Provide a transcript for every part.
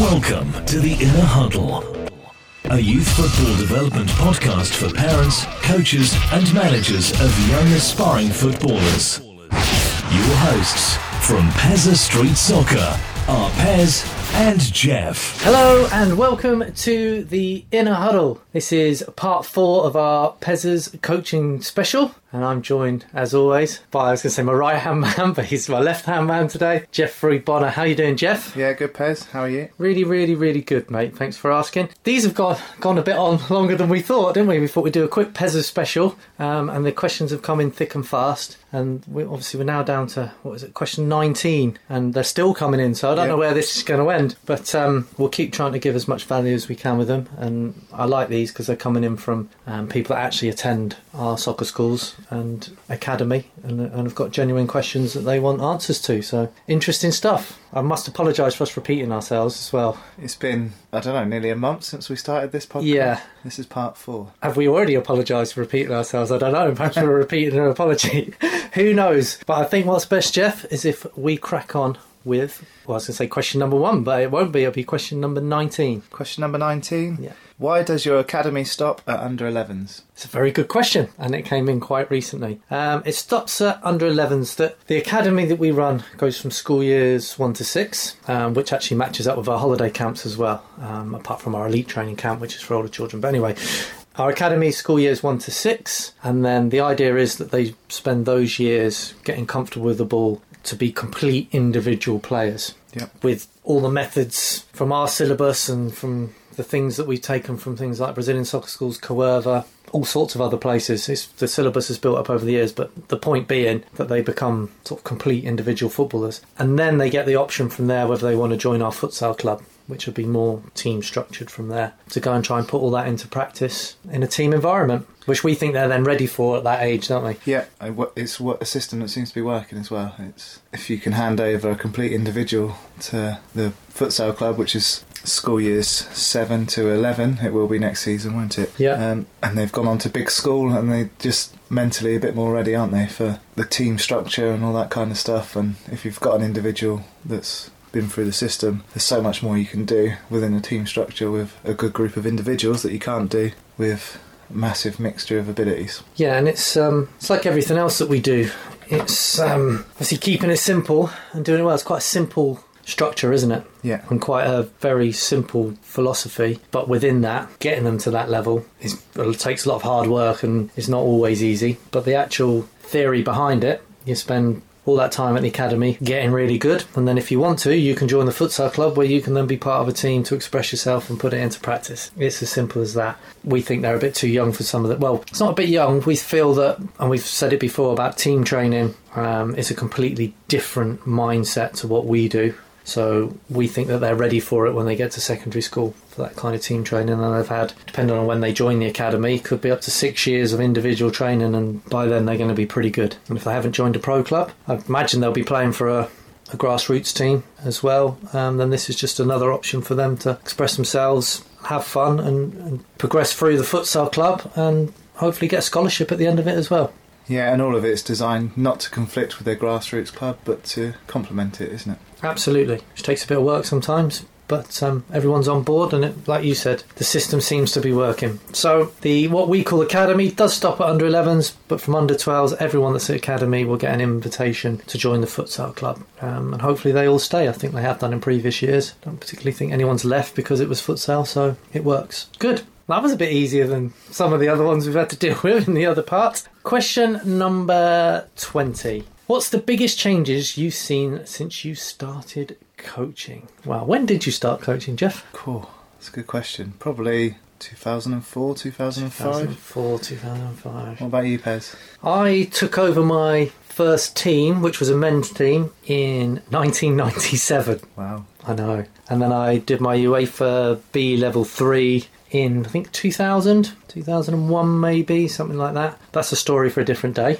Welcome to the Inner Huddle, a youth football development podcast for parents, coaches, and managers of young aspiring footballers. Your hosts from Pezzaz Street Soccer are Pez and Jeff. Hello and welcome to the Inner Huddle. This is part four of our Pezzaz coaching special, and I'm joined, as always, by I was going to say my right hand man, but he's my left hand man today, Jeffrey Bonner. How you doing, Jeff? Yeah, good, Pez. How are you? Really, really, really good, mate. Thanks for asking. These have gone gone a bit on longer than we thought, didn't we? We thought we'd do a quick Pezzaz special, um, and the questions have come in thick and fast. And we, obviously, we're now down to what is it, question 19, and they're still coming in. So I don't Yeah. know where this is going to end, but um, we'll keep trying to give as much value as we can with them. And I like these because they're coming in from um, people that actually attend our soccer schools and academy, and, and have got genuine questions that they want answers to. So interesting stuff. I must apologise for us repeating ourselves as well. It's been, I don't know, nearly a month since we started this podcast. Yeah. This is part four. Have we already apologised for repeating ourselves? I don't know. Perhaps we're repeating an apology. Who knows? But I think what's best, Jeff, is if we crack on with, well, I was going to say question number one, but it won't be. It'll be question number 19. Question number 19. Yeah. Why does your academy stop at under 11s? It's a very good question, and it came in quite recently. Um, it stops at under 11s. That the academy that we run goes from school years one to six, um, which actually matches up with our holiday camps as well. Um, apart from our elite training camp, which is for older children. But anyway, our academy school years one to six, and then the idea is that they spend those years getting comfortable with the ball to be complete individual players Yep. with all the methods from our syllabus and from the things that we've taken from things like Brazilian soccer schools, Coerver, all sorts of other places. It's, the syllabus is built up over the years, but the point being that they become sort of complete individual footballers. And then they get the option from there whether they want to join our futsal club, which will be more team structured from there, to go and try and put all that into practice in a team environment, which we think they're then ready for at that age, don't we? Yeah, it's a system that seems to be working as well. It's if you can hand over a complete individual to the futsal club, which is school years seven to eleven, it will be next season, won't it? Yeah. Um, and they've gone on to big school, and they just mentally a bit more ready, aren't they, for the team structure and all that kind of stuff. And if you've got an individual that's been through the system, there's so much more you can do within a team structure with a good group of individuals that you can't do with a massive mixture of abilities. Yeah, and it's um, it's like everything else that we do. It's um, obviously keeping it simple and doing it well. It's quite a simple structure, isn't it? Yeah. And quite a very simple philosophy. But within that, getting them to that level is it takes a lot of hard work and it's not always easy. But the actual theory behind it, you spend all that time at the academy getting really good, and then if you want to, you can join the futsal club where you can then be part of a team to express yourself and put it into practice. It's as simple as that. We think they're a bit too young for some of that. Well, it's not a bit young. We feel that, and we've said it before about team training. Um, it's a completely different mindset to what we do. So we think that they're ready for it when they get to secondary school for that kind of team training. And they've had, depending on when they join the academy, could be up to six years of individual training, and by then they're going to be pretty good. And if they haven't joined a pro club, I imagine they'll be playing for a, a grassroots team as well. Um, then this is just another option for them to express themselves, have fun, and, and progress through the futsal club, and hopefully get a scholarship at the end of it as well. Yeah, and all of it's designed not to conflict with their grassroots club, but to complement it, isn't it? Absolutely, which takes a bit of work sometimes, but um, everyone's on board, and it, like you said, the system seems to be working. So the what we call academy does stop at under 11s, but from under 12s, everyone that's at academy will get an invitation to join the futsal club, um, and hopefully they all stay. I think they have done in previous years. Don't particularly think anyone's left because it was futsal, so it works. Good. That was a bit easier than some of the other ones we've had to deal with in the other parts. Question number 20. What's the biggest changes you've seen since you started coaching? Wow, when did you start coaching, Jeff? Cool. That's a good question. Probably 2004, 2005. 2004, 2005. What about you, Pez? I took over my first team, which was a men's team, in 1997. Wow. I know. And then I did my UEFA B level 3 in, I think, 2000, 2001 maybe, something like that. That's a story for a different day.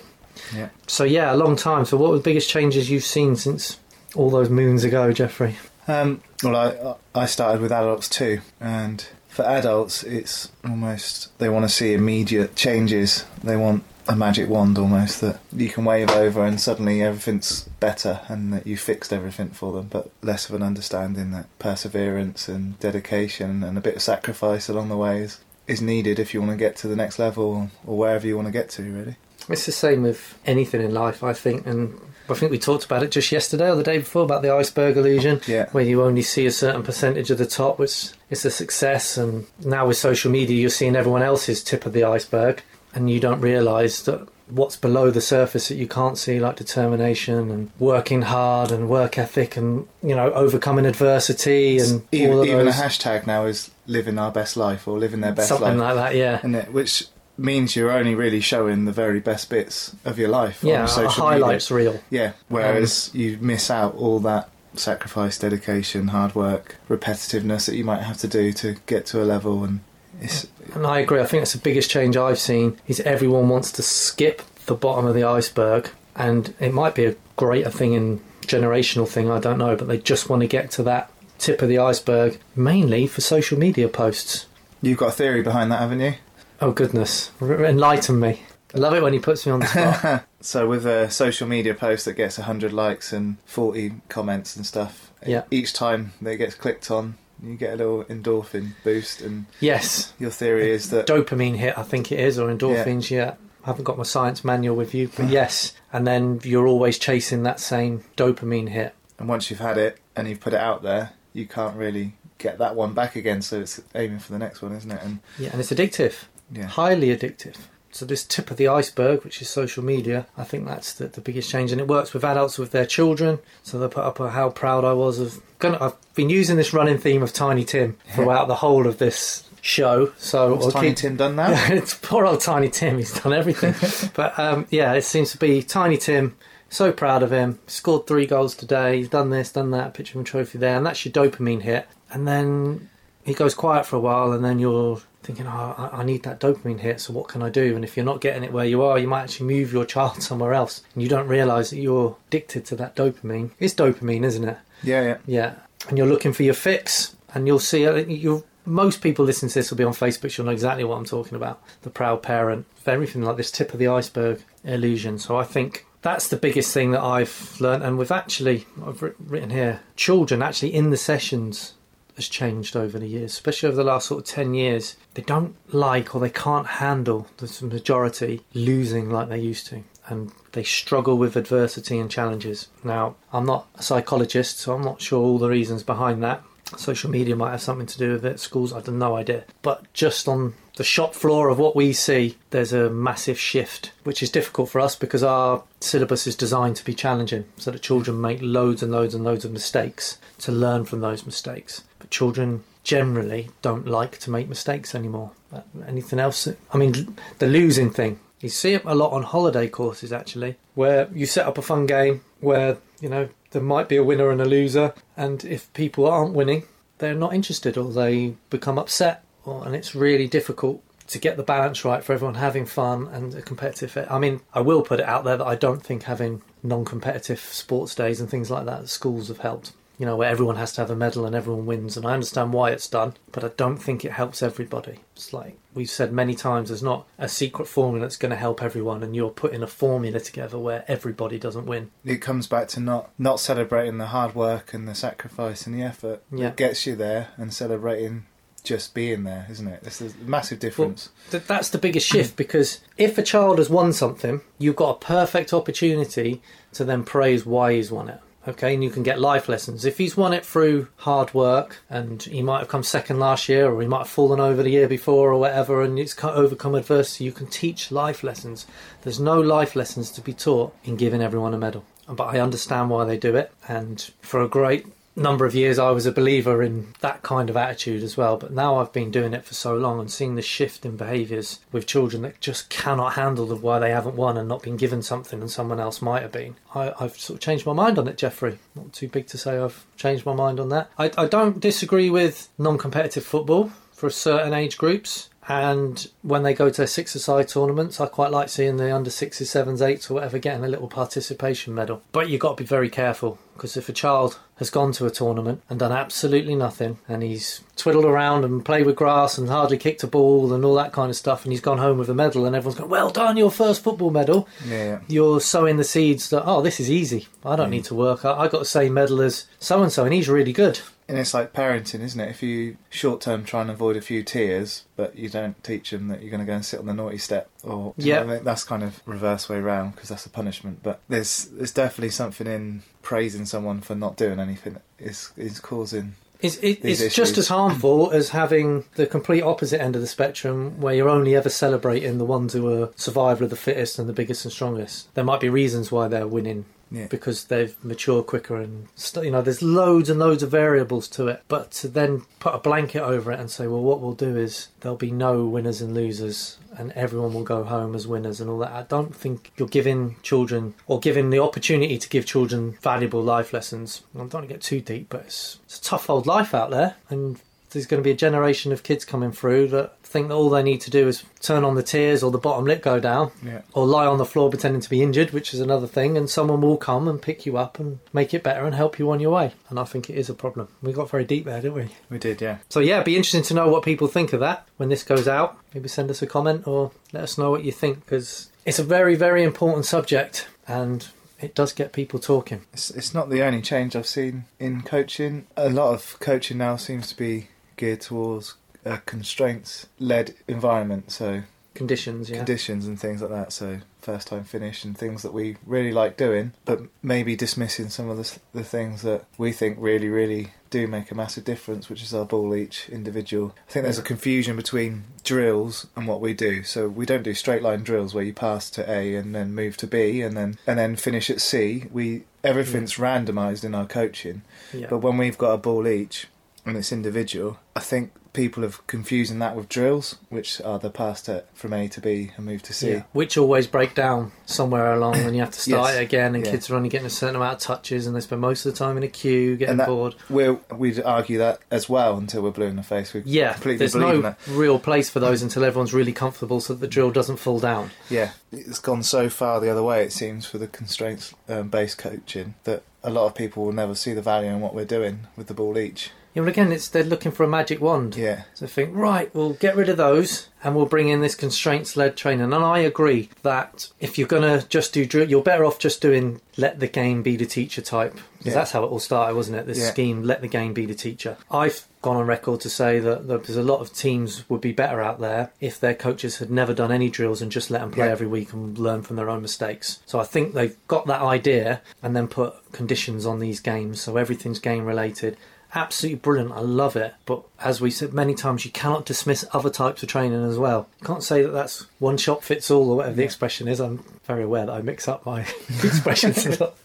Yeah. So, yeah, a long time. So, what were the biggest changes you've seen since all those moons ago, Jeffrey? Um, well, I I started with adults too, and for adults, it's almost they want to see immediate changes. They want a magic wand almost that you can wave over and suddenly everything's better and that you fixed everything for them, but less of an understanding that perseverance and dedication and a bit of sacrifice along the way is, is needed if you want to get to the next level or wherever you want to get to, really. It's the same with anything in life, I think, and I think we talked about it just yesterday or the day before about the iceberg illusion, Yeah. where you only see a certain percentage of the top, which is a success. And now with social media, you're seeing everyone else's tip of the iceberg, and you don't realise that what's below the surface that you can't see, like determination and working hard and work ethic, and you know overcoming adversity and Even, all of even a hashtag now is living our best life or living their best something life. Something like that. Yeah, it, which means you're only really showing the very best bits of your life yeah, on a social highlights media. reel. Yeah, whereas um, you miss out all that sacrifice, dedication, hard work, repetitiveness that you might have to do to get to a level, and it's And I agree. I think that's the biggest change I've seen is everyone wants to skip the bottom of the iceberg, and it might be a greater thing in generational thing. I don't know, but they just want to get to that tip of the iceberg mainly for social media posts. you've got a theory behind that, haven't you? Oh goodness, R- enlighten me. I love it when he puts me on the spot. So with a social media post that gets 100 likes and 40 comments and stuff, Yeah. each time that it gets clicked on, you get a little endorphin boost, and yes, your theory is that dopamine hit. I think it is, or endorphins. Yeah. I haven't got my science manual with you, but yes. And then you're always chasing that same dopamine hit. and once you've had it and you've put it out there, you can't really get that one back again. So it's aiming for the next one, isn't it? And Yeah, and it's addictive. Yeah, highly addictive. So this tip of the iceberg, which is social media, I think that's the, the biggest change, and it works with adults with their children. So they put up a, how proud I was of. Gonna, I've been using this running theme of Tiny Tim throughout the whole of this show. So what's Tiny keep- Tim done now? it's poor old Tiny Tim. He's done everything. but um, yeah, it seems to be Tiny Tim. So proud of him. Scored three goals today. He's done this, done that. Picture of a trophy there, and that's your dopamine hit. And then he goes quiet for a while, and then you're thinking, "Oh, I, I need that dopamine hit. So what can I do?" And if you're not getting it where you are, you might actually move your child somewhere else, and you don't realise that you're addicted to that dopamine. It's dopamine, isn't it? yeah, yeah. Yeah, and you're looking for your fix, and you'll see. uh, You most people listening to this will be on Facebook. So you'll know exactly what I'm talking about. The proud parent, everything like this tip of the iceberg illusion. So I think that's the biggest thing that I've learned, and we've actually I've written here children actually in the sessions has changed over the years, especially over the last sort of 10 years. They don't like or they can't handle the majority losing like they used to. And they struggle with adversity and challenges. Now, I'm not a psychologist, so I'm not sure all the reasons behind that. Social media might have something to do with it, schools, I have no idea. But just on the shop floor of what we see, there's a massive shift, which is difficult for us because our syllabus is designed to be challenging so that children make loads and loads and loads of mistakes to learn from those mistakes. But children generally don't like to make mistakes anymore. Uh, Anything else? I mean, the losing thing. You see it a lot on holiday courses actually, where you set up a fun game where, you know, there might be a winner and a loser, and if people aren't winning, they're not interested or they become upset, and it's really difficult to get the balance right for everyone having fun and a competitive. I mean, I will put it out there that I don't think having non-competitive sports days and things like that at schools have helped. You know, where everyone has to have a medal and everyone wins, and I understand why it's done, but I don't think it helps everybody. It's like we've said many times, there's not a secret formula that's going to help everyone, and you're putting a formula together where everybody doesn't win. It comes back to not not celebrating the hard work and the sacrifice and the effort Yeah. that gets you there, and celebrating just being there, isn't it? It's a massive difference. Th- that's the biggest shift because if a child has won something, you've got a perfect opportunity to then praise why he's won it. Okay, and you can get life lessons. If he's won it through hard work and he might have come second last year or he might have fallen over the year before or whatever and it's overcome adversity, you can teach life lessons. There's no life lessons to be taught in giving everyone a medal. But I understand why they do it, and for a great number of years I was a believer in that kind of attitude as well. But now I've been doing it for so long and seeing the shift in behaviours with children that just cannot handle the why they haven't won and not been given something and someone else might have been. I, I've sort of changed my mind on it, Jeffrey. Not too big to say I've changed my mind on that. I, I don't disagree with non competitive football for certain age groups. And when they go to their six-a-side tournaments, I quite like seeing the under sixes, sevens, eights, or whatever getting a little participation medal. But you've got to be very careful because if a child has gone to a tournament and done absolutely nothing and he's twiddled around and played with grass and hardly kicked a ball and all that kind of stuff and he's gone home with a medal and everyone's going, well done, your first football medal. Yeah, yeah. You're sowing the seeds that, oh, this is easy. I don't mm. need to work. I, I got the same medal as so and so and he's really good. And it's like parenting, isn't it? If you short term try and avoid a few tears, but you don't teach them that you're going to go and sit on the naughty step, or do you know Yeah. I mean? that's kind of reverse way round because that's a punishment. But there's there's definitely something in praising someone for not doing anything is is causing. It's, it, it's just as harmful as having the complete opposite end of the spectrum where you're only ever celebrating the ones who are survival of the fittest and the biggest and strongest. There might be reasons why they're winning Yeah. because they've matured quicker and st- you know there's loads and loads of variables to it. But to then put a blanket over it and say well what we'll do is there'll be no winners and losers and everyone will go home as winners and all that. I don't think you're giving children or giving the opportunity to give children valuable life lessons. I don't want to get too deep but it's, it's a tough old life out there and there's going to be a generation of kids coming through that think that all they need to do is turn on the tears or the bottom lip go down Yeah. or lie on the floor pretending to be injured, which is another thing, and someone will come and pick you up and make it better and help you on your way. And I think it is a problem. We got very deep there, didn't we? We did, yeah. So yeah, it'd be interesting to know what people think of that when this goes out. Maybe send us a comment or let us know what you think because it's a very, very important subject and it does get people talking. It's, it's not the only change I've seen in coaching. A lot of coaching now seems to be geared towards a constraints led environment. So Conditions, yeah. conditions and things like that. So first time finish and things that we really like doing, but maybe dismissing some of the, the things that we think really, really do make a massive difference, which is our ball each individual. I think there's a confusion between drills and what we do. So we don't do straight line drills where you pass to A and then move to B and then and then finish at C. We everything's randomised in our coaching. yeah. But when we've got a ball each and it's individual, I think people have confusing that with drills, which are the pass to, from A to B and move to C. Yeah. Which always break down somewhere along and you have to start Yes. it again and Yeah. kids are only getting a certain amount of touches and they spend most of the time in a queue getting that- bored. We'll, we'd argue that as well until we're blue in the face. We Yeah, completely there's no that. real place for those until everyone's really comfortable so that the drill doesn't fall down. Yeah, it's gone so far the other way, it seems, for the constraints um, based coaching that a lot of people will never see the value in what we're doing with the ball each. Yeah, but again, it's they're looking for a magic wand. Yeah, So I think, right, we'll get rid of those and we'll bring in this constraints led training. And I agree that if you're going to just do drill, you're better off just doing let the game be the teacher type. Yeah. that's how it all started, wasn't it? This Yeah. scheme, let the game be the teacher. I've gone on record to say that that there's a lot of teams would be better out there if their coaches had never done any drills and just let them play Yeah. every week and learn from their own mistakes. So I think they've got that idea and then put conditions on these games so everything's game related absolutely brilliant. I love it. But as we said many times, you cannot dismiss other types of training as well. You can't say that that's one shot fits all or whatever the expression is. I'm very aware that I mix up my expressions a lot.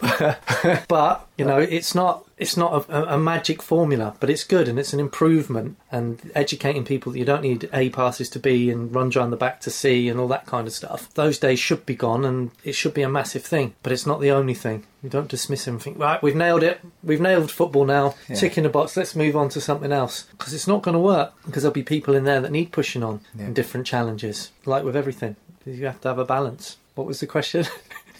But, but you know, it's not it's not a, a magic formula, but it's good and it's an improvement. And educating people that you don't need A passes to B and runs around the back to C and all that kind of stuff. Those days should be gone, and it should be a massive thing. But it's not the only thing. You don't dismiss think, right, we've nailed it. We've nailed football now. Yeah. Tick in the box. Let's move on to something else because it's not going to work. Because there'll be people in there that need pushing on Yeah. and different challenges. Like with everything, you have to have a balance. What was the question?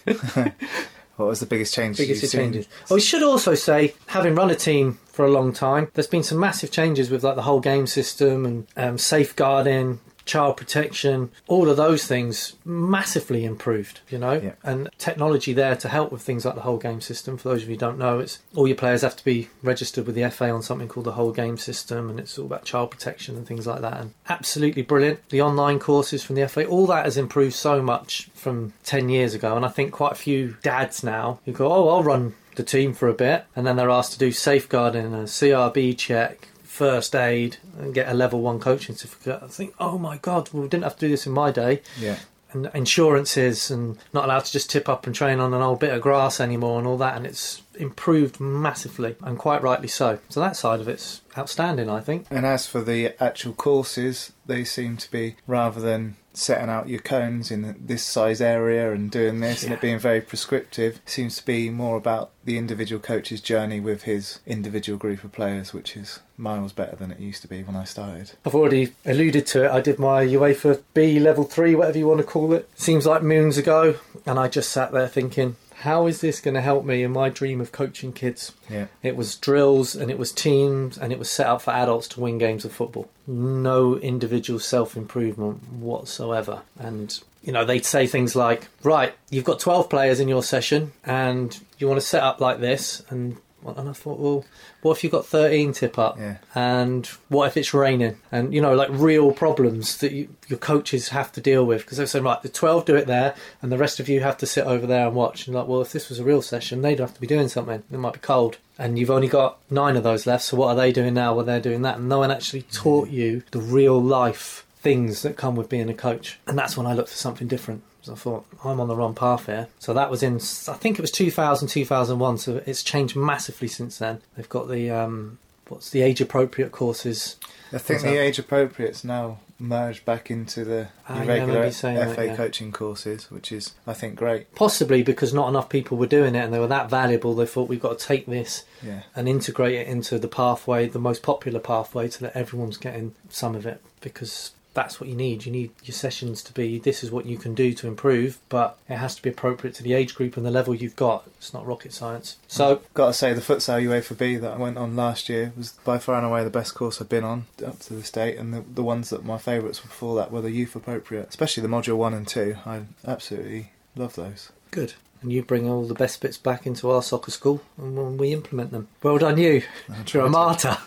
what was the biggest change? biggest you've seen? changes. Oh, we should also say, having run a team for a long time, there's been some massive changes with like the whole game system and um, safeguarding, child protection, all of those things massively improved. You know, Yeah. and technology there to help with things like the whole game system. For those of you who don't know, it's all your players have to be registered with the FA on something called the whole game system, and it's all about child protection and things like that. And absolutely brilliant. The online courses from the FA, all that has improved so much from 10 years ago. And I think quite a few dads now who go, Oh, I'll run the team for a bit. And then they're asked to do safeguarding, a CRB check, first aid, and get a level one coaching certificate. I think, Oh my God, well, we didn't have to do this in my day. Yeah, And insurances and not allowed to just tip up and train on an old bit of grass anymore and all that. And it's improved massively, and quite rightly so. So that side of it's outstanding, I think. And as for the actual courses, they seem to be rather than setting out your cones in this size area and doing this and it being very prescriptive seems to be more about the individual coach's journey with his individual group of players which is miles better than it used to be when I started. I've already alluded to it. I did my UEFA B level three, whatever you want to call it. Seems like moons ago, and I just sat there thinking, how is this going to help me in my dream of coaching kids? Yeah. It was drills and it was teams and it was set up for adults to win games of football. No individual self improvement whatsoever. And, you know, they'd say things like, right, you've got 12 players in your session and you want to set up like this. And, and I thought, well, what if you've got 13 tip up? Yeah. And what if it's raining? And, you know, like real problems that you, your coaches have to deal with. Because they're saying, right, the 12 do it there and the rest of you have to sit over there and watch. And like, well, if this was a real session, they'd have to be doing something. It might be cold. And you've only got nine of those left. So what are they doing now? Well, they're doing that. And no one actually mm. taught you the real life things that come with being a coach. And that's when I looked for something different. So I thought, I'm on the wrong path here. So that was in, I think it was 2000, 2001. So it's changed massively since then. They've got the, um, what's the age appropriate courses. I think the age appropriate's now merged back into the Ah, yeah, saying that, FA yeah. coaching courses, which is I think great. Possibly because not enough people were doing it and they were that valuable, they thought we've got to take this Yeah. and integrate it into the pathway, the most popular pathway, so that everyone's getting some of it because that's what you need. You need your sessions to be this is what you can do to improve, but it has to be appropriate to the age group and the level you've got. It's not rocket science. So, Got to say, the futsal UEFA B that I went on last year was by far and away the best course I've been on up to this date, and the, the ones that my favourites were before that were the youth appropriate, especially the module one and two. I absolutely love those. good. And you bring all the best bits back into our soccer school and we implement them. Well done, you. You're a martyr.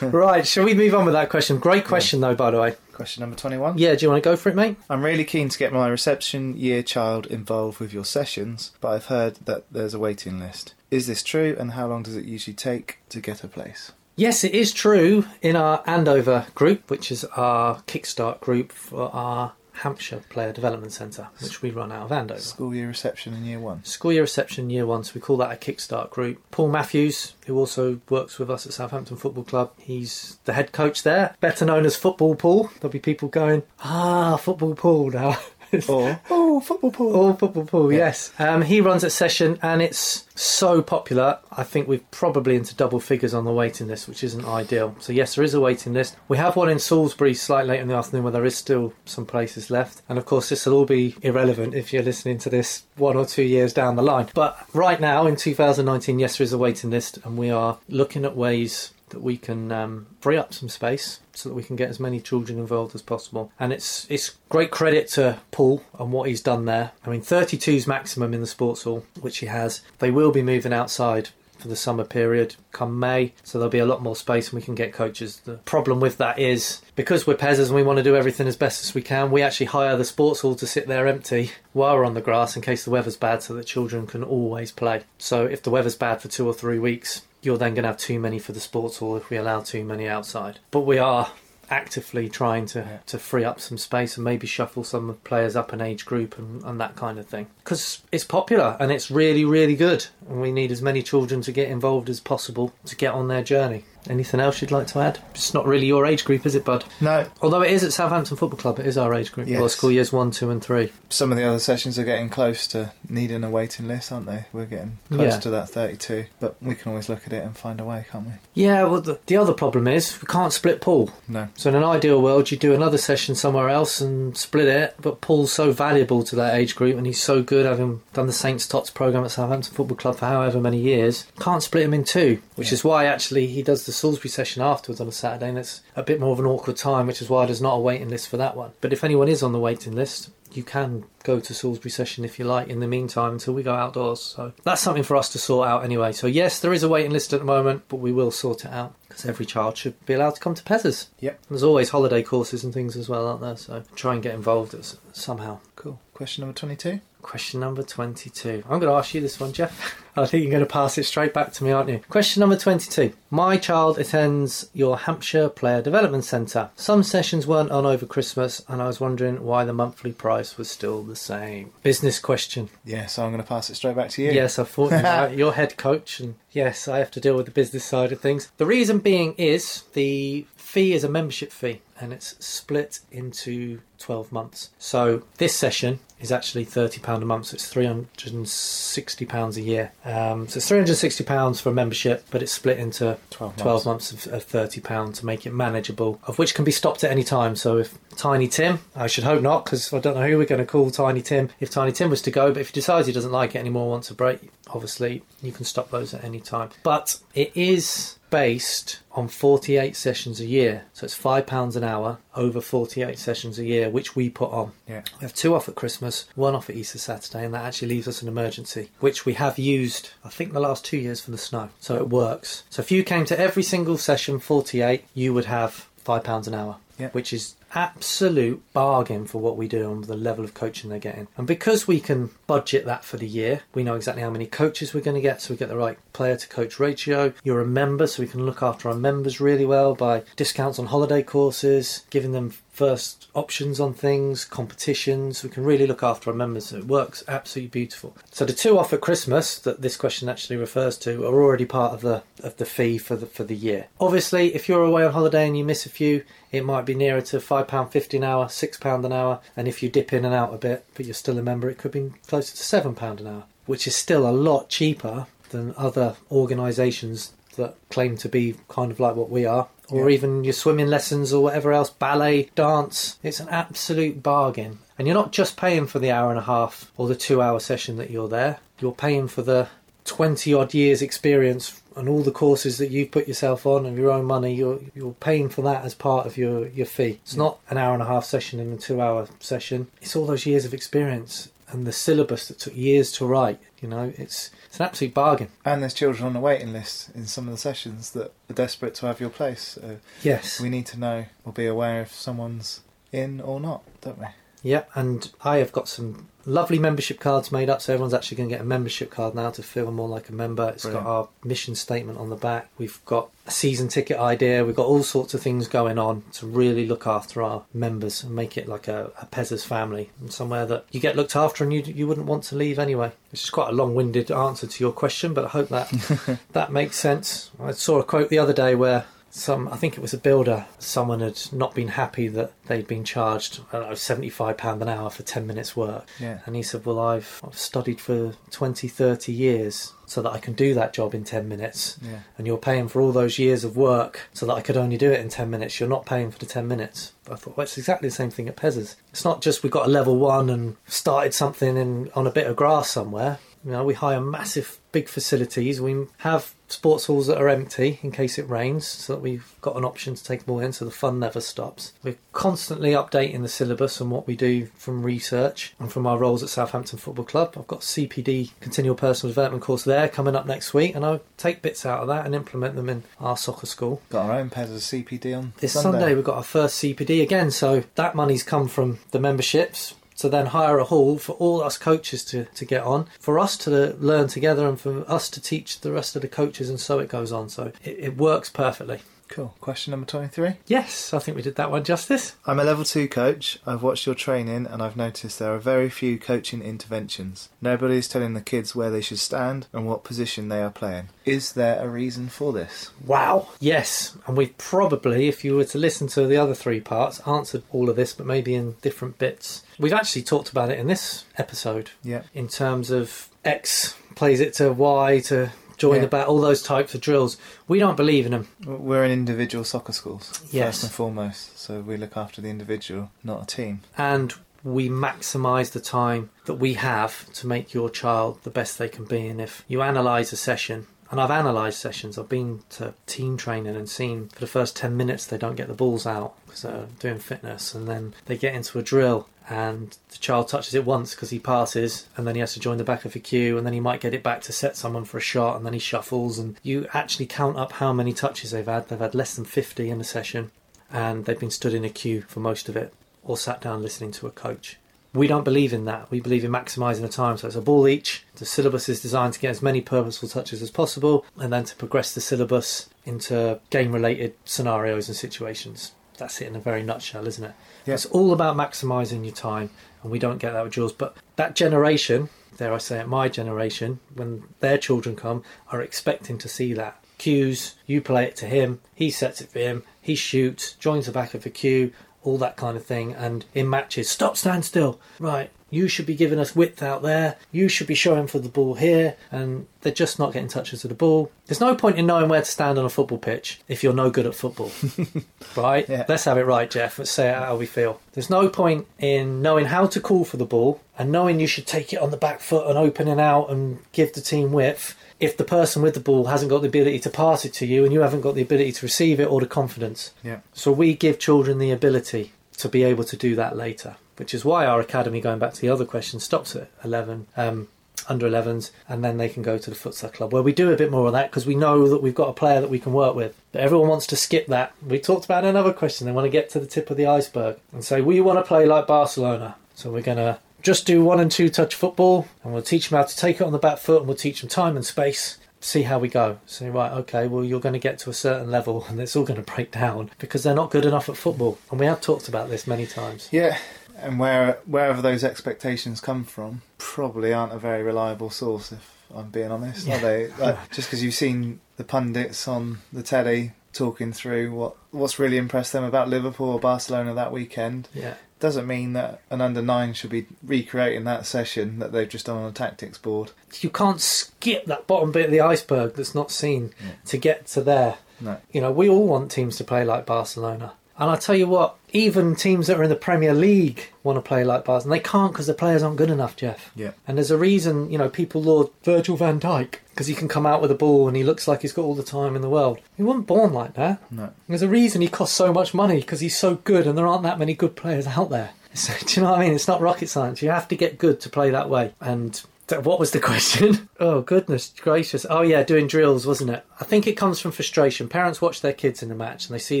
right, shall we move on with that question? Great question, though, by the way. Question number twenty-one. Yeah, do you want to go for it, mate? I'm really keen to get my reception year child involved with your sessions, but I've heard that there's a waiting list. Is this true, and how long does it usually take to get a place? Yes, it is true. In our Andover group, which is our Kickstart group for our Hampshire Player Development Centre, which we run out of Andover. School year reception in year one. School year reception year one, so we call that a Kickstart group. Paul Matthews, who also works with us at Southampton Football Club, he's the head coach there, better known as Football Paul. There'll be people going, ah, Football Paul now. Oh, football pool. Oh, football pool, Yeah. yes. Um, he runs a session, and it's so popular. I think we're probably into double figures on the waiting list, which isn't ideal. So yes, there is a waiting list. We have one in Salisbury slightly late in the afternoon, where there is still some places left. And of course, this will all be irrelevant if you're listening to this one or two years down the line. But right now, in 2019, yes, there is a waiting list, and we are looking at ways that we can um, free up some space so that we can get as many children involved as possible. And it's it's great credit to Paul and what he's done there. I mean, 32's maximum in the sports hall, which he has. They will be moving outside for the summer period come May, so there'll be a lot more space and we can get coaches. The problem with that is because we're Pezzaz and we want to do everything as best as we can, we actually hire the sports hall to sit there empty while we're on the grass in case the weather's bad so that children can always play. So if the weather's bad for two or three weeks, you're then going to have too many for the sports hall if we allow too many outside. But we are actively trying to, Yeah. to free up some space and maybe shuffle some players up an age group and, and that kind of thing. Because it's popular and it's really, really good. And we need as many children to get involved as possible to get on their journey. Anything else you'd like to add? It's not really your age group, is it, bud? No, Although it is at Southampton Football Club, it is our age group. Well, school years one, two, and three. some of the other sessions are getting close to needing a waiting list, aren't they? We're getting close Yeah. to that 32, but we can always look at it and find a way, can't we? Yeah, well, the, the other problem is we can't split Paul. No. So in an ideal world, you do another session somewhere else and split it. But Paul's so valuable to that age group, and he's so good, having done the Saints Tots program at Southampton Football Club for however many years. Can't split him in two, which Yeah. is why actually he does the Salisbury session afterwards on a Saturday, and it's a bit more of an awkward time, which is why there's not a waiting list for that one. But if anyone is on the waiting list. You can go to Salisbury session if you like in the meantime until we go outdoors. So that's something for us to sort out anyway. So, yes, there is a waiting list at the moment, but we will sort it out because every child should be allowed to come to Pezzaz. Yep. There's always holiday courses and things as well, aren't there? So try and get involved somehow. Cool. Question number 22. Question number 22. I'm going to ask you this one, Jeff. I think you're going to pass it straight back to me, aren't you? Question number 22. My child attends your Hampshire Player Development Centre. Some sessions weren't on over Christmas, and I was wondering why the monthly price was still the same. Business question. Yeah, so I'm going to pass it straight back to you. Yes, I thought you were your head coach, and yes, I have to deal with the business side of things. The reason being is the fee is a membership fee and it's split into 12 months. So this session is actually £30 a month, so it's £360 a year. Um, so it's £360 for a membership, but it's split into 12 12 months of, of £30 to make it manageable, of which can be stopped at any time. So if Tiny Tim, I should hope not, because I don't know who we're going to call Tiny Tim if Tiny Tim was to go, but if he decides he doesn't like it anymore, wants a break, obviously you can stop those at any time. But it is based on 48 sessions a year. So it's £5 an hour over 48 sessions a year, which we put on. Yeah. We have two off at Christmas, one off at Easter Saturday, and that actually leaves us an emergency, which we have used, I think, the last two years for the snow. So it works. So if you came to every single session, 48, you would have £5 an hour. Yeah. Which is absolute bargain for what we do and the level of coaching they're getting. And because we can budget that for the year, we know exactly how many coaches we're going to get, so we get the right player to coach ratio. You're a member, so we can look after our members really well by discounts on holiday courses, giving them first options on things, competitions. We can really look after our members. It works absolutely beautiful. So the two off at Christmas that this question actually refers to are already part of the of the fee for the for the year. Obviously, if you're away on holiday and you miss a few, it might be nearer to five pound fifty an hour, six pound an hour, and if you dip in and out a bit, but you're still a member, it could be closer to seven pound an hour, which is still a lot cheaper than other organisations that claim to be kind of like what we are, or Yeah. even your swimming lessons or whatever else, ballet, dance. It's an absolute bargain. And you're not just paying for the hour and a half or the two hour session that you're there, you're paying for the 20 odd years experience and all the courses that you've put yourself on of your own money you're you're paying for that as part of your your fee it's not an hour and a half session and a two hour session it's all those years of experience and the syllabus that took years to write you know it's it's an absolute bargain And there's children on the waiting list in some of the sessions that are desperate to have your place. So yes we need to know or be aware if someone's in or not, don't we? Yeah, and I have got some lovely membership cards made up, so everyone's actually going to get a membership card now to feel more like a member. It's Brilliant. got our mission statement on the back. We've got a season ticket idea. We've got all sorts of things going on to really look after our members and make it like a, a Pezzaz family and somewhere that you get looked after and you you wouldn't want to leave anyway. It's just quite a long-winded answer to your question, but I hope that that makes sense. I saw a quote the other day where some I think it was a builder. Someone had not been happy that they'd been charged I know seventy five pound an hour for ten minutes work, Yeah. and he said, "Well, I've, I've studied for 20, 30 years so that I can do that job in ten minutes." Yeah. And you're paying for all those years of work so that I could only do it in ten minutes. You're not paying for the ten minutes. But I thought, well, it's exactly the same thing at Pezzaz. It's not just we got a level one and started something in on a bit of grass somewhere. You know, we hire massive, big facilities. We have sports halls that are empty in case it rains, so that we've got an option to take them all in, so the fun never stops. We're constantly updating the syllabus and what we do from research and from our roles at Southampton Football Club. I've got CPD, Continual Personal Development course there coming up next week, and I'll take bits out of that and implement them in our soccer school. Got our own Pezzaz CPD on This Sunday. we've got our first CPD again, so that money's come from the memberships to then hire a hall for all us coaches to, to get on, for us to learn together and for us to teach the rest of the coaches, and so it goes on. So it, it works perfectly. Cool. Question number 23. Yes, I think we did that one justice. I'm a level 2 coach. I've watched your training and I've noticed there are very few coaching interventions. Nobody is telling the kids where they should stand and what position they are playing. Is there a reason for this? Wow. Yes, and we've probably, if you were to listen to the other three parts, answered all of this, but maybe in different bits. We've actually talked about it in this episode Yeah. in terms of X plays it to Y to join Yeah. the bat, all those types of drills. We don't believe in them. We're in individual soccer schools, Yes. first and foremost. So we look after the individual, not a team. and we maximize the time that we have to make your child the best they can be. And if you analyze a session, and I've analysed sessions, I've been to team training and seen for the first 10 minutes they don't get the balls out because they're doing fitness, and then they get into a drill. And the child touches it once because he passes, and then he has to join the back of a queue, and then he might get it back to set someone for a shot, and then he shuffles. And you actually count up how many touches they've had. They've had less than 50 in a session, and they've been stood in a queue for most of it or sat down listening to a coach. We don't believe in that. We believe in maximising the time. So it's a ball each. The syllabus is designed to get as many purposeful touches as possible and then to progress the syllabus into game related scenarios and situations. That's it in a very nutshell, isn't it? Yeah. It's all about maximising your time, and we don't get that with drills. But that generation, dare I say it, my generation, when their children come, are expecting to see that. Queues, you play it to him, he sets it for him, he shoots, joins the back of the queue, all that kind of thing. And in matches, stop, stand still. Right, you should be giving us width out there. You should be showing for the ball here. And they're just not getting touches of the ball. There's no point in knowing where to stand on a football pitch if you're no good at football. right? Yeah. Let's have it right, Jeff. Let's say it how we feel. There's no point in knowing how to call for the ball and knowing you should take it on the back foot and open it out and give the team width if the person with the ball hasn't got the ability to pass it to you and you haven't got the ability to receive it or the confidence. Yeah. So we give children the ability to be able to do that later, which is why our academy, going back to the other question, stops at 11, um, under 11s, and then they can go to the futsal club where we do a bit more of that because we know that we've got a player that we can work with. But everyone wants to skip that. We talked about another question. They want to get to the tip of the iceberg and say, we want to play like Barcelona. So we're going to just do one and two touch football and we'll teach them how to take it on the back foot and we'll teach them time and space see how we go. Say, right, okay, well, you're going to get to a certain level and it's all going to break down because they're not good enough at football. And we have talked about this many times. Yeah, and where wherever those expectations come from, probably aren't a very reliable source. If I'm being honest, Yeah. are they? Like, just because you've seen the pundits on the telly talking through what what's really impressed them about Liverpool or Barcelona that weekend, Yeah. doesn't mean that an under nine should be recreating that session that they've just done on a tactics board. You can't skip that bottom bit of the iceberg that's not seen to get to there. No. You know, we all want teams to play like Barcelona. And I tell you what, even teams that are in the Premier League want to play like bars, and They can't because the players aren't good enough, Jeff. Yeah. And there's a reason, you know, people laud Virgil van Dijk because he can come out with a ball and he looks like he's got all the time in the world. He wasn't born like that. No. There's a reason he costs so much money because he's so good and there aren't that many good players out there. So, do you know what I mean? It's not rocket science. You have to get good to play that way. And what was the question? Oh, goodness gracious. Oh, yeah, doing drills, wasn't it? I think it comes from frustration. Parents watch their kids in the match and they see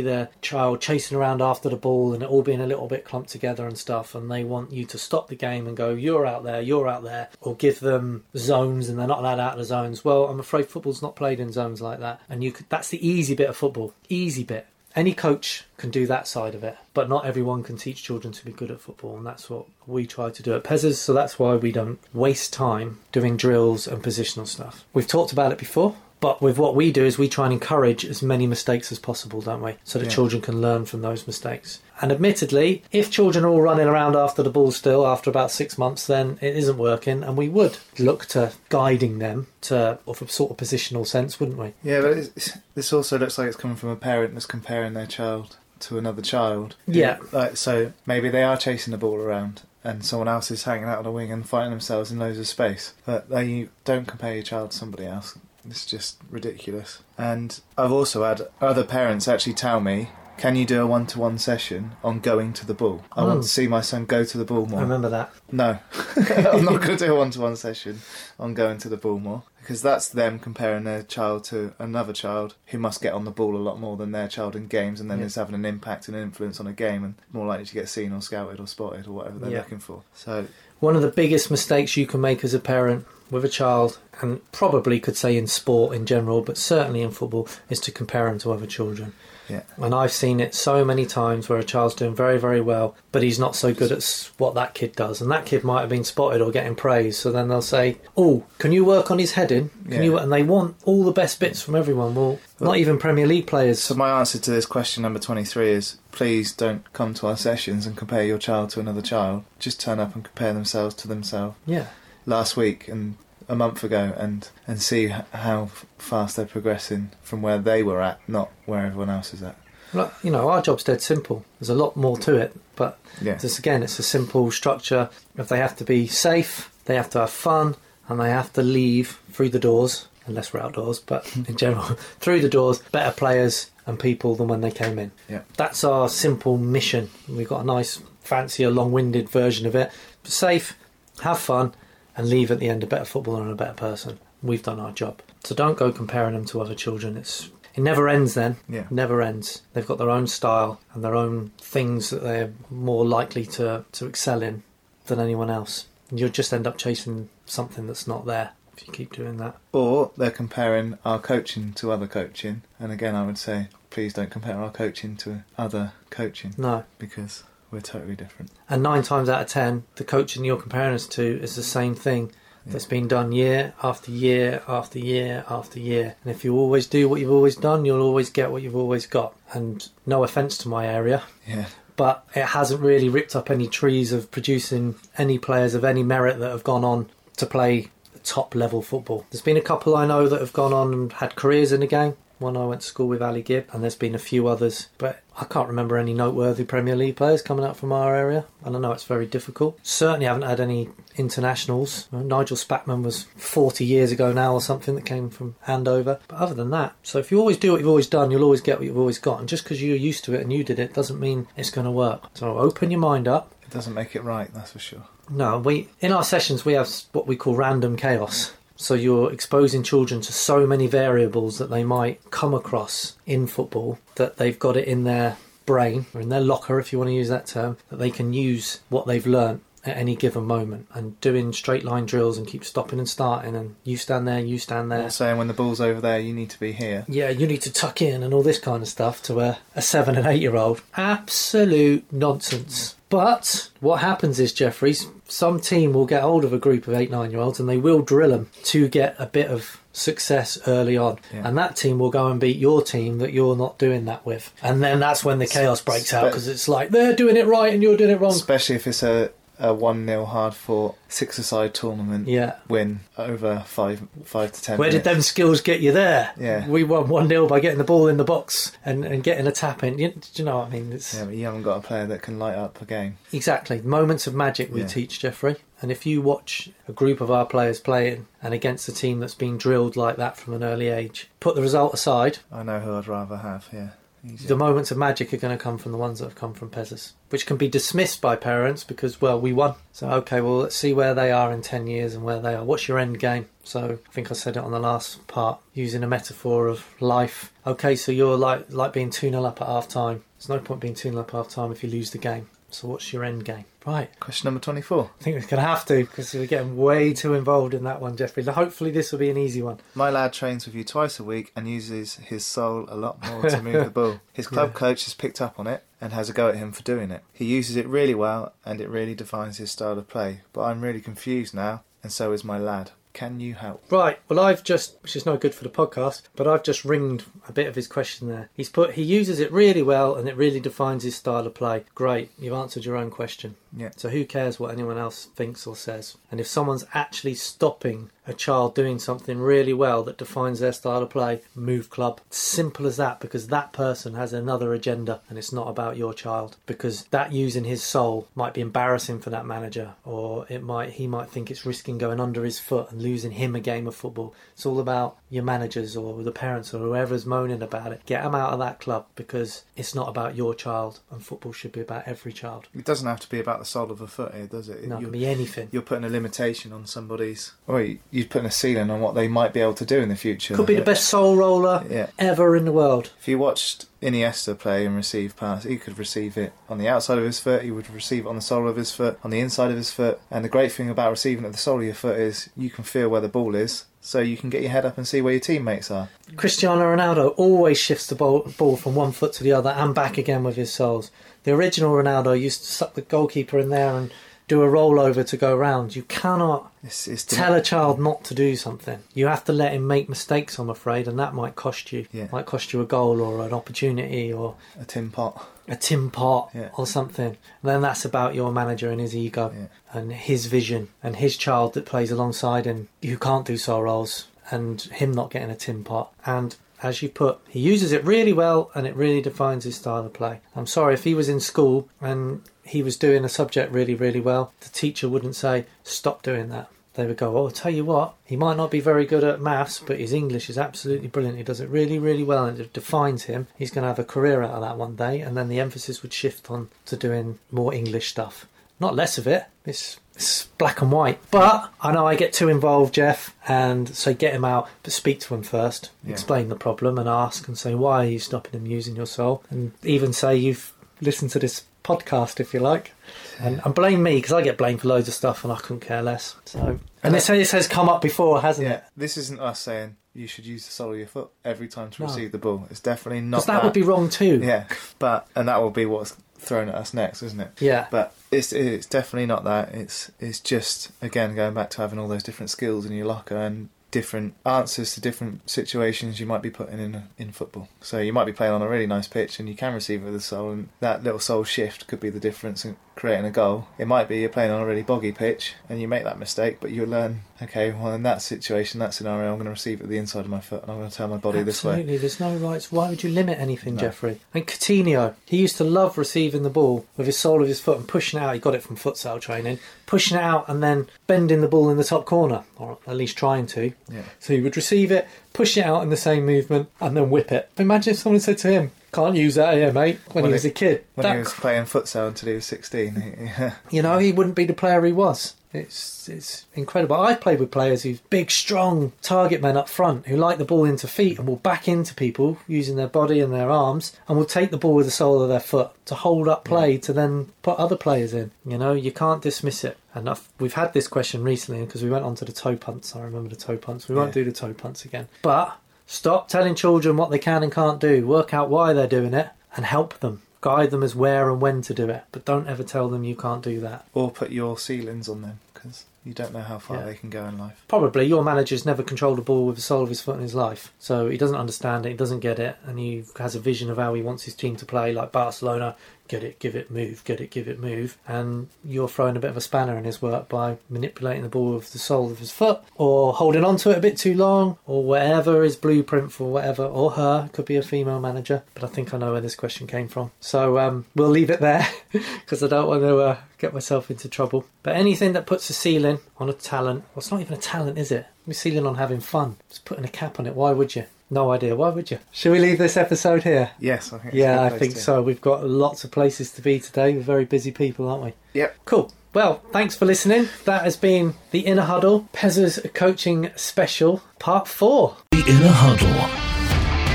their child chasing around after the ball and it all being a little bit clumped together and stuff. And they want you to stop the game and go, you're out there, you're out there, or give them zones and they're not allowed out of the zones. Well, I'm afraid football's not played in zones like that. And you could, that's the easy bit of football. Easy bit. Any coach can do that side of it, but not everyone can teach children to be good at football, and that's what we try to do at Pezzaz. So that's why we don't waste time doing drills and positional stuff. We've talked about it before, but with what we do is we try and encourage as many mistakes as possible, don't we? So that Yeah. children can learn from those mistakes. And admittedly, if children are all running around after the ball still after about six months, then it isn't working, and we would look to guiding them to of a sort of positional sense, wouldn't we? Yeah, but it's, this also looks like it's coming from a parent that's comparing their child to another child. Yeah. Like so, maybe they are chasing the ball around, and someone else is hanging out on a wing and finding themselves in loads of space. But they don't compare your child to somebody else. It's just ridiculous. And I've also had other parents actually tell me. Can you do a one-to-one session on going to the ball? I Oh. want to oh. see my son go to the ball more. I remember that. No, I'm not going to do a one-to-one session on going to the ball more because that's them comparing their child to another child who must get on the ball a lot more than their child in games, and then Yeah. is having an impact and an influence on a game, and more likely to get seen or scouted or spotted or whatever they're Yeah. looking for. So One of the biggest mistakes you can make as a parent with a child, and probably could say in sport in general, but certainly in football, is to compare him to other children. yeah, And I've seen it so many times where a child's doing very, very well, but he's not so good at what that kid does. And that kid might have been spotted or getting praise. So then they'll say, Oh, can you work on his heading? Can Yeah. you? And they want all the best bits from everyone. Well, not even Premier League players. So my answer to this question number 23 is please don't come to our sessions and compare your child to another child. Just turn up and compare themselves to themselves. yeah. Last week and a month ago and and see how fast they're progressing from where they were at, not where everyone else is at. Like, You know, our job's dead simple. There's a lot more to it, but Yeah. Just again, it's a simple structure. If they have to be safe, they have to have fun, and they have to leave through the doors, unless we're outdoors, but in general, through the doors, better players and people than when they came in. Yeah. That's our simple mission. We've got a nice, fancier, long winded version of it. Safe, have fun, and leave at the end a better footballer and a better person. We've done our job. So don't go comparing them to other children. It's it never ends then. Yeah. Never ends. They've got their own style and their own things that they're more likely to, to excel in. than anyone else. And you'll just end up chasing something that's not there if you keep doing that. Or they're comparing our coaching to other coaching, and again, I would say please don't compare our coaching to other coaching No. because we're totally different. And nine times out of ten, the coaching you're comparing us to is the same thing that's been done year after year after year after year. And if you always do what you've always done, you'll always get what you've always got. And no offence to my area, Yeah, but it hasn't really ripped up any trees of producing any players of any merit that have gone on to play top level football. There's been a couple I know that have gone on and had careers in the game. One I went to school with, Ali Gibb, and there's been a few others, but I can't remember any noteworthy Premier League players coming out from our area, and I know it's very difficult. Certainly haven't had any internationals. Uh, Nigel Spackman was 40 years ago now or something that came from Andover. But other than that, so if you always do what you've always done, you'll always get what you've always got. And just because you're used to it and you did it doesn't mean it's going to work. So open your mind up. it doesn't make it right, that's for sure. No, we in our sessions we have what we call random chaos. So you're exposing children to so many variables that they might come across in football that they've got it in their brain or in their locker, if you want to use that term, that they can use what they've learnt at any given moment. And doing straight line drills and keep stopping and starting, and you stand there, you stand there. Saying when the ball's over there, you need to be here. Yeah, you need to tuck in and all this kind of stuff to a, a seven and eight year old. Absolute nonsense. But what happens is, Jeffries, some team will get hold of a group of eight, nine year olds and they will drill them to get a bit of success early on. Yeah. And that team will go and beat your team that you're not doing that with. And then that's when the chaos breaks out because it's like they're doing it right and you're doing it wrong. Especially if it's a, a 1 0 hard fought six a side tournament Yeah. win over five five to ten Where did them skills get you there? Yeah. We won 1 0 by getting the ball in the box and, and getting a tap in. You, do you know what I mean? It's, Yeah, but you haven't got a player that can light up a game. Exactly. Moments of magic we Yeah. teach, Jeffrey. And if you watch a group of our players playing and against a team that's been drilled like that from an early age, put the result aside, I know who I'd rather have, yeah. The moments of magic are going to come from the ones that have come from Pezzaz, which can be dismissed by parents because, well, we won. So, okay, well, let's see where they are in 10 years and where they are. What's your end game? So, I think I said it on the last part, using a metaphor of life. Okay, so you're like, like being 2 0 up at half time. There's no point being 2 0 up at half time if you lose the game. So, what's your end game? Right. Question number 24. I think we're going to have to because we're getting way too involved in that one, Jeffrey. Hopefully, this will be an easy one. My lad trains with you twice a week and uses his sole a lot more to move the ball. His club Yeah. coach has picked up on it and has a go at him for doing it. He uses it really well and it really defines his style of play. But I'm really confused now, and so is my lad. Can you help? Right. Well, I've just, which is no good for the podcast, but I've just ringed a bit of his question there. He's put, he uses it really well and it really defines his style of play. Great. You've answered your own question. Yeah. So who cares what anyone else thinks or says? And if someone's actually stopping a child doing something really well that defines their style of play, move club. Simple as that because that person has another agenda and it's not about your child because that using his sole might be embarrassing for that manager or it might he might think it's risking going under his foot and losing him a game of football. It's all about your managers or the parents or whoever's moaning about it. Get them out of that club because it's not about your child and football should be about every child. It doesn't have to be about the sole of a foot here, does it? No, it can be anything. you're putting a limitation on somebody's. Or you- you're putting a ceiling on what they might be able to do in the future. Could be the best sole roller Yeah. ever in the world. If you watched Iniesta play and receive pass, he could receive it on the outside of his foot, he would receive it on the sole of his foot, on the inside of his foot. And the great thing about receiving at the sole of your foot is you can feel where the ball is, so you can get your head up and see where your teammates are. Cristiano Ronaldo always shifts the ball, ball from one foot to the other and back again with his soles. The original Ronaldo used to suck the goalkeeper in there and do a rollover to go round. You cannot It's, it's tell a child not to do something. You have to let him make mistakes, I'm afraid, and that might cost you. Yeah. Might cost you a goal or an opportunity or a tin pot. a tin pot Yeah. or something. And then that's about your manager and his ego Yeah. and his vision and his child that plays alongside him who can't do sole rolls and him not getting a tin pot. And as you put, he uses it really well and it really defines his style of play. I'm sorry if he was in school and he was doing a subject really, really well, the teacher wouldn't say, stop doing that. They would go, oh, I'll tell you what, he might not be very good at maths, but his English is absolutely brilliant. He does it really, really well and it defines him. He's going to have a career out of that one day. And then the emphasis would shift on to doing more English stuff. Not less of it. It's, it's black and white. But I know I get too involved, Jeff, and so get him out, but speak to him first. Yeah. Explain the problem and ask and say, why are you stopping him using your sole? And even say you've listened to this podcast, if you like. And, and blame me because I get blamed for loads of stuff and I couldn't care less. So, and this, this has come up before, hasn't Yeah, it? this isn't us saying you should use the sole of your foot every time to No. receive the ball. It's definitely not Because that would be wrong too. Yeah, but and that will be what's thrown at us next, isn't it? Yeah. But it's it's definitely not that. It's it's just again going back to having all those different skills in your locker and different answers to different situations you might be putting in in football. So you might be playing on a really nice pitch and you can receive with a sole, and that little sole shift could be the difference in creating a goal. It might be you're playing on a really boggy pitch and you make that mistake, but you learn. Okay, well in that situation, that scenario, I'm going to receive it with the inside of my foot, and I'm going to turn my body this way. Absolutely, there's no rights. Why would you limit anything, No. Jeffrey? And Coutinho, he used to love receiving the ball with his sole of his foot and pushing it out. He got it from futsal training, pushing it out and then bending the ball in the top corner, or at least trying to. Yeah. So he would receive it, push it out in the same movement, and then whip it. Imagine if someone said to him, "Can't use that here, mate," when When he was it- a kid. When That he was playing futsal until he was 16, you know, he wouldn't be the player he was. It's it's incredible. I've played with players who's big, strong target men up front who like the ball into feet and will back into people using their body and their arms and will take the ball with the sole of their foot to hold up play to then put other players in. You know, you can't dismiss it. And I've, we've had this question recently because we went on to the toe punts. I remember the toe punts. We won't do the toe punts again. But stop telling children what they can and can't do. Work out why they're doing it and help them. Guide them as where and when to do it. But don't ever tell them you can't do that. or put your ceilings on them because you don't know how far Yeah. they can go in life. Probably your manager's never controlled a ball with the sole of his foot in his life, so he doesn't understand it, he doesn't get it, and he has a vision of how he wants his team to play, like Barcelona. Get it, give it, move. Get it, give it, move. And you're throwing a bit of a spanner in his work by manipulating the ball with the sole of his foot, or holding on to it a bit too long, or whatever his blueprint for whatever, or her. Could be a female manager, but I think I know where this question came from. So um, we'll leave it there because I don't want to uh, get myself into trouble. But anything that puts a ceiling on a talent, well, it's not even a talent, is it? We're ceiling on having fun. Just putting a cap on it. Why would you? No idea. Why would you? Should we leave this episode here? Yes, I think. It's a Yeah, good I think to- so. We've got lots of places to be today. We're very busy people, aren't we? Yep. Cool. Well, thanks for listening. That has been the Inner Huddle Pezzaz Coaching Special, Part 4. The Inner Huddle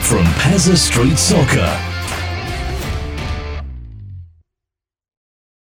from Pezza Street Soccer.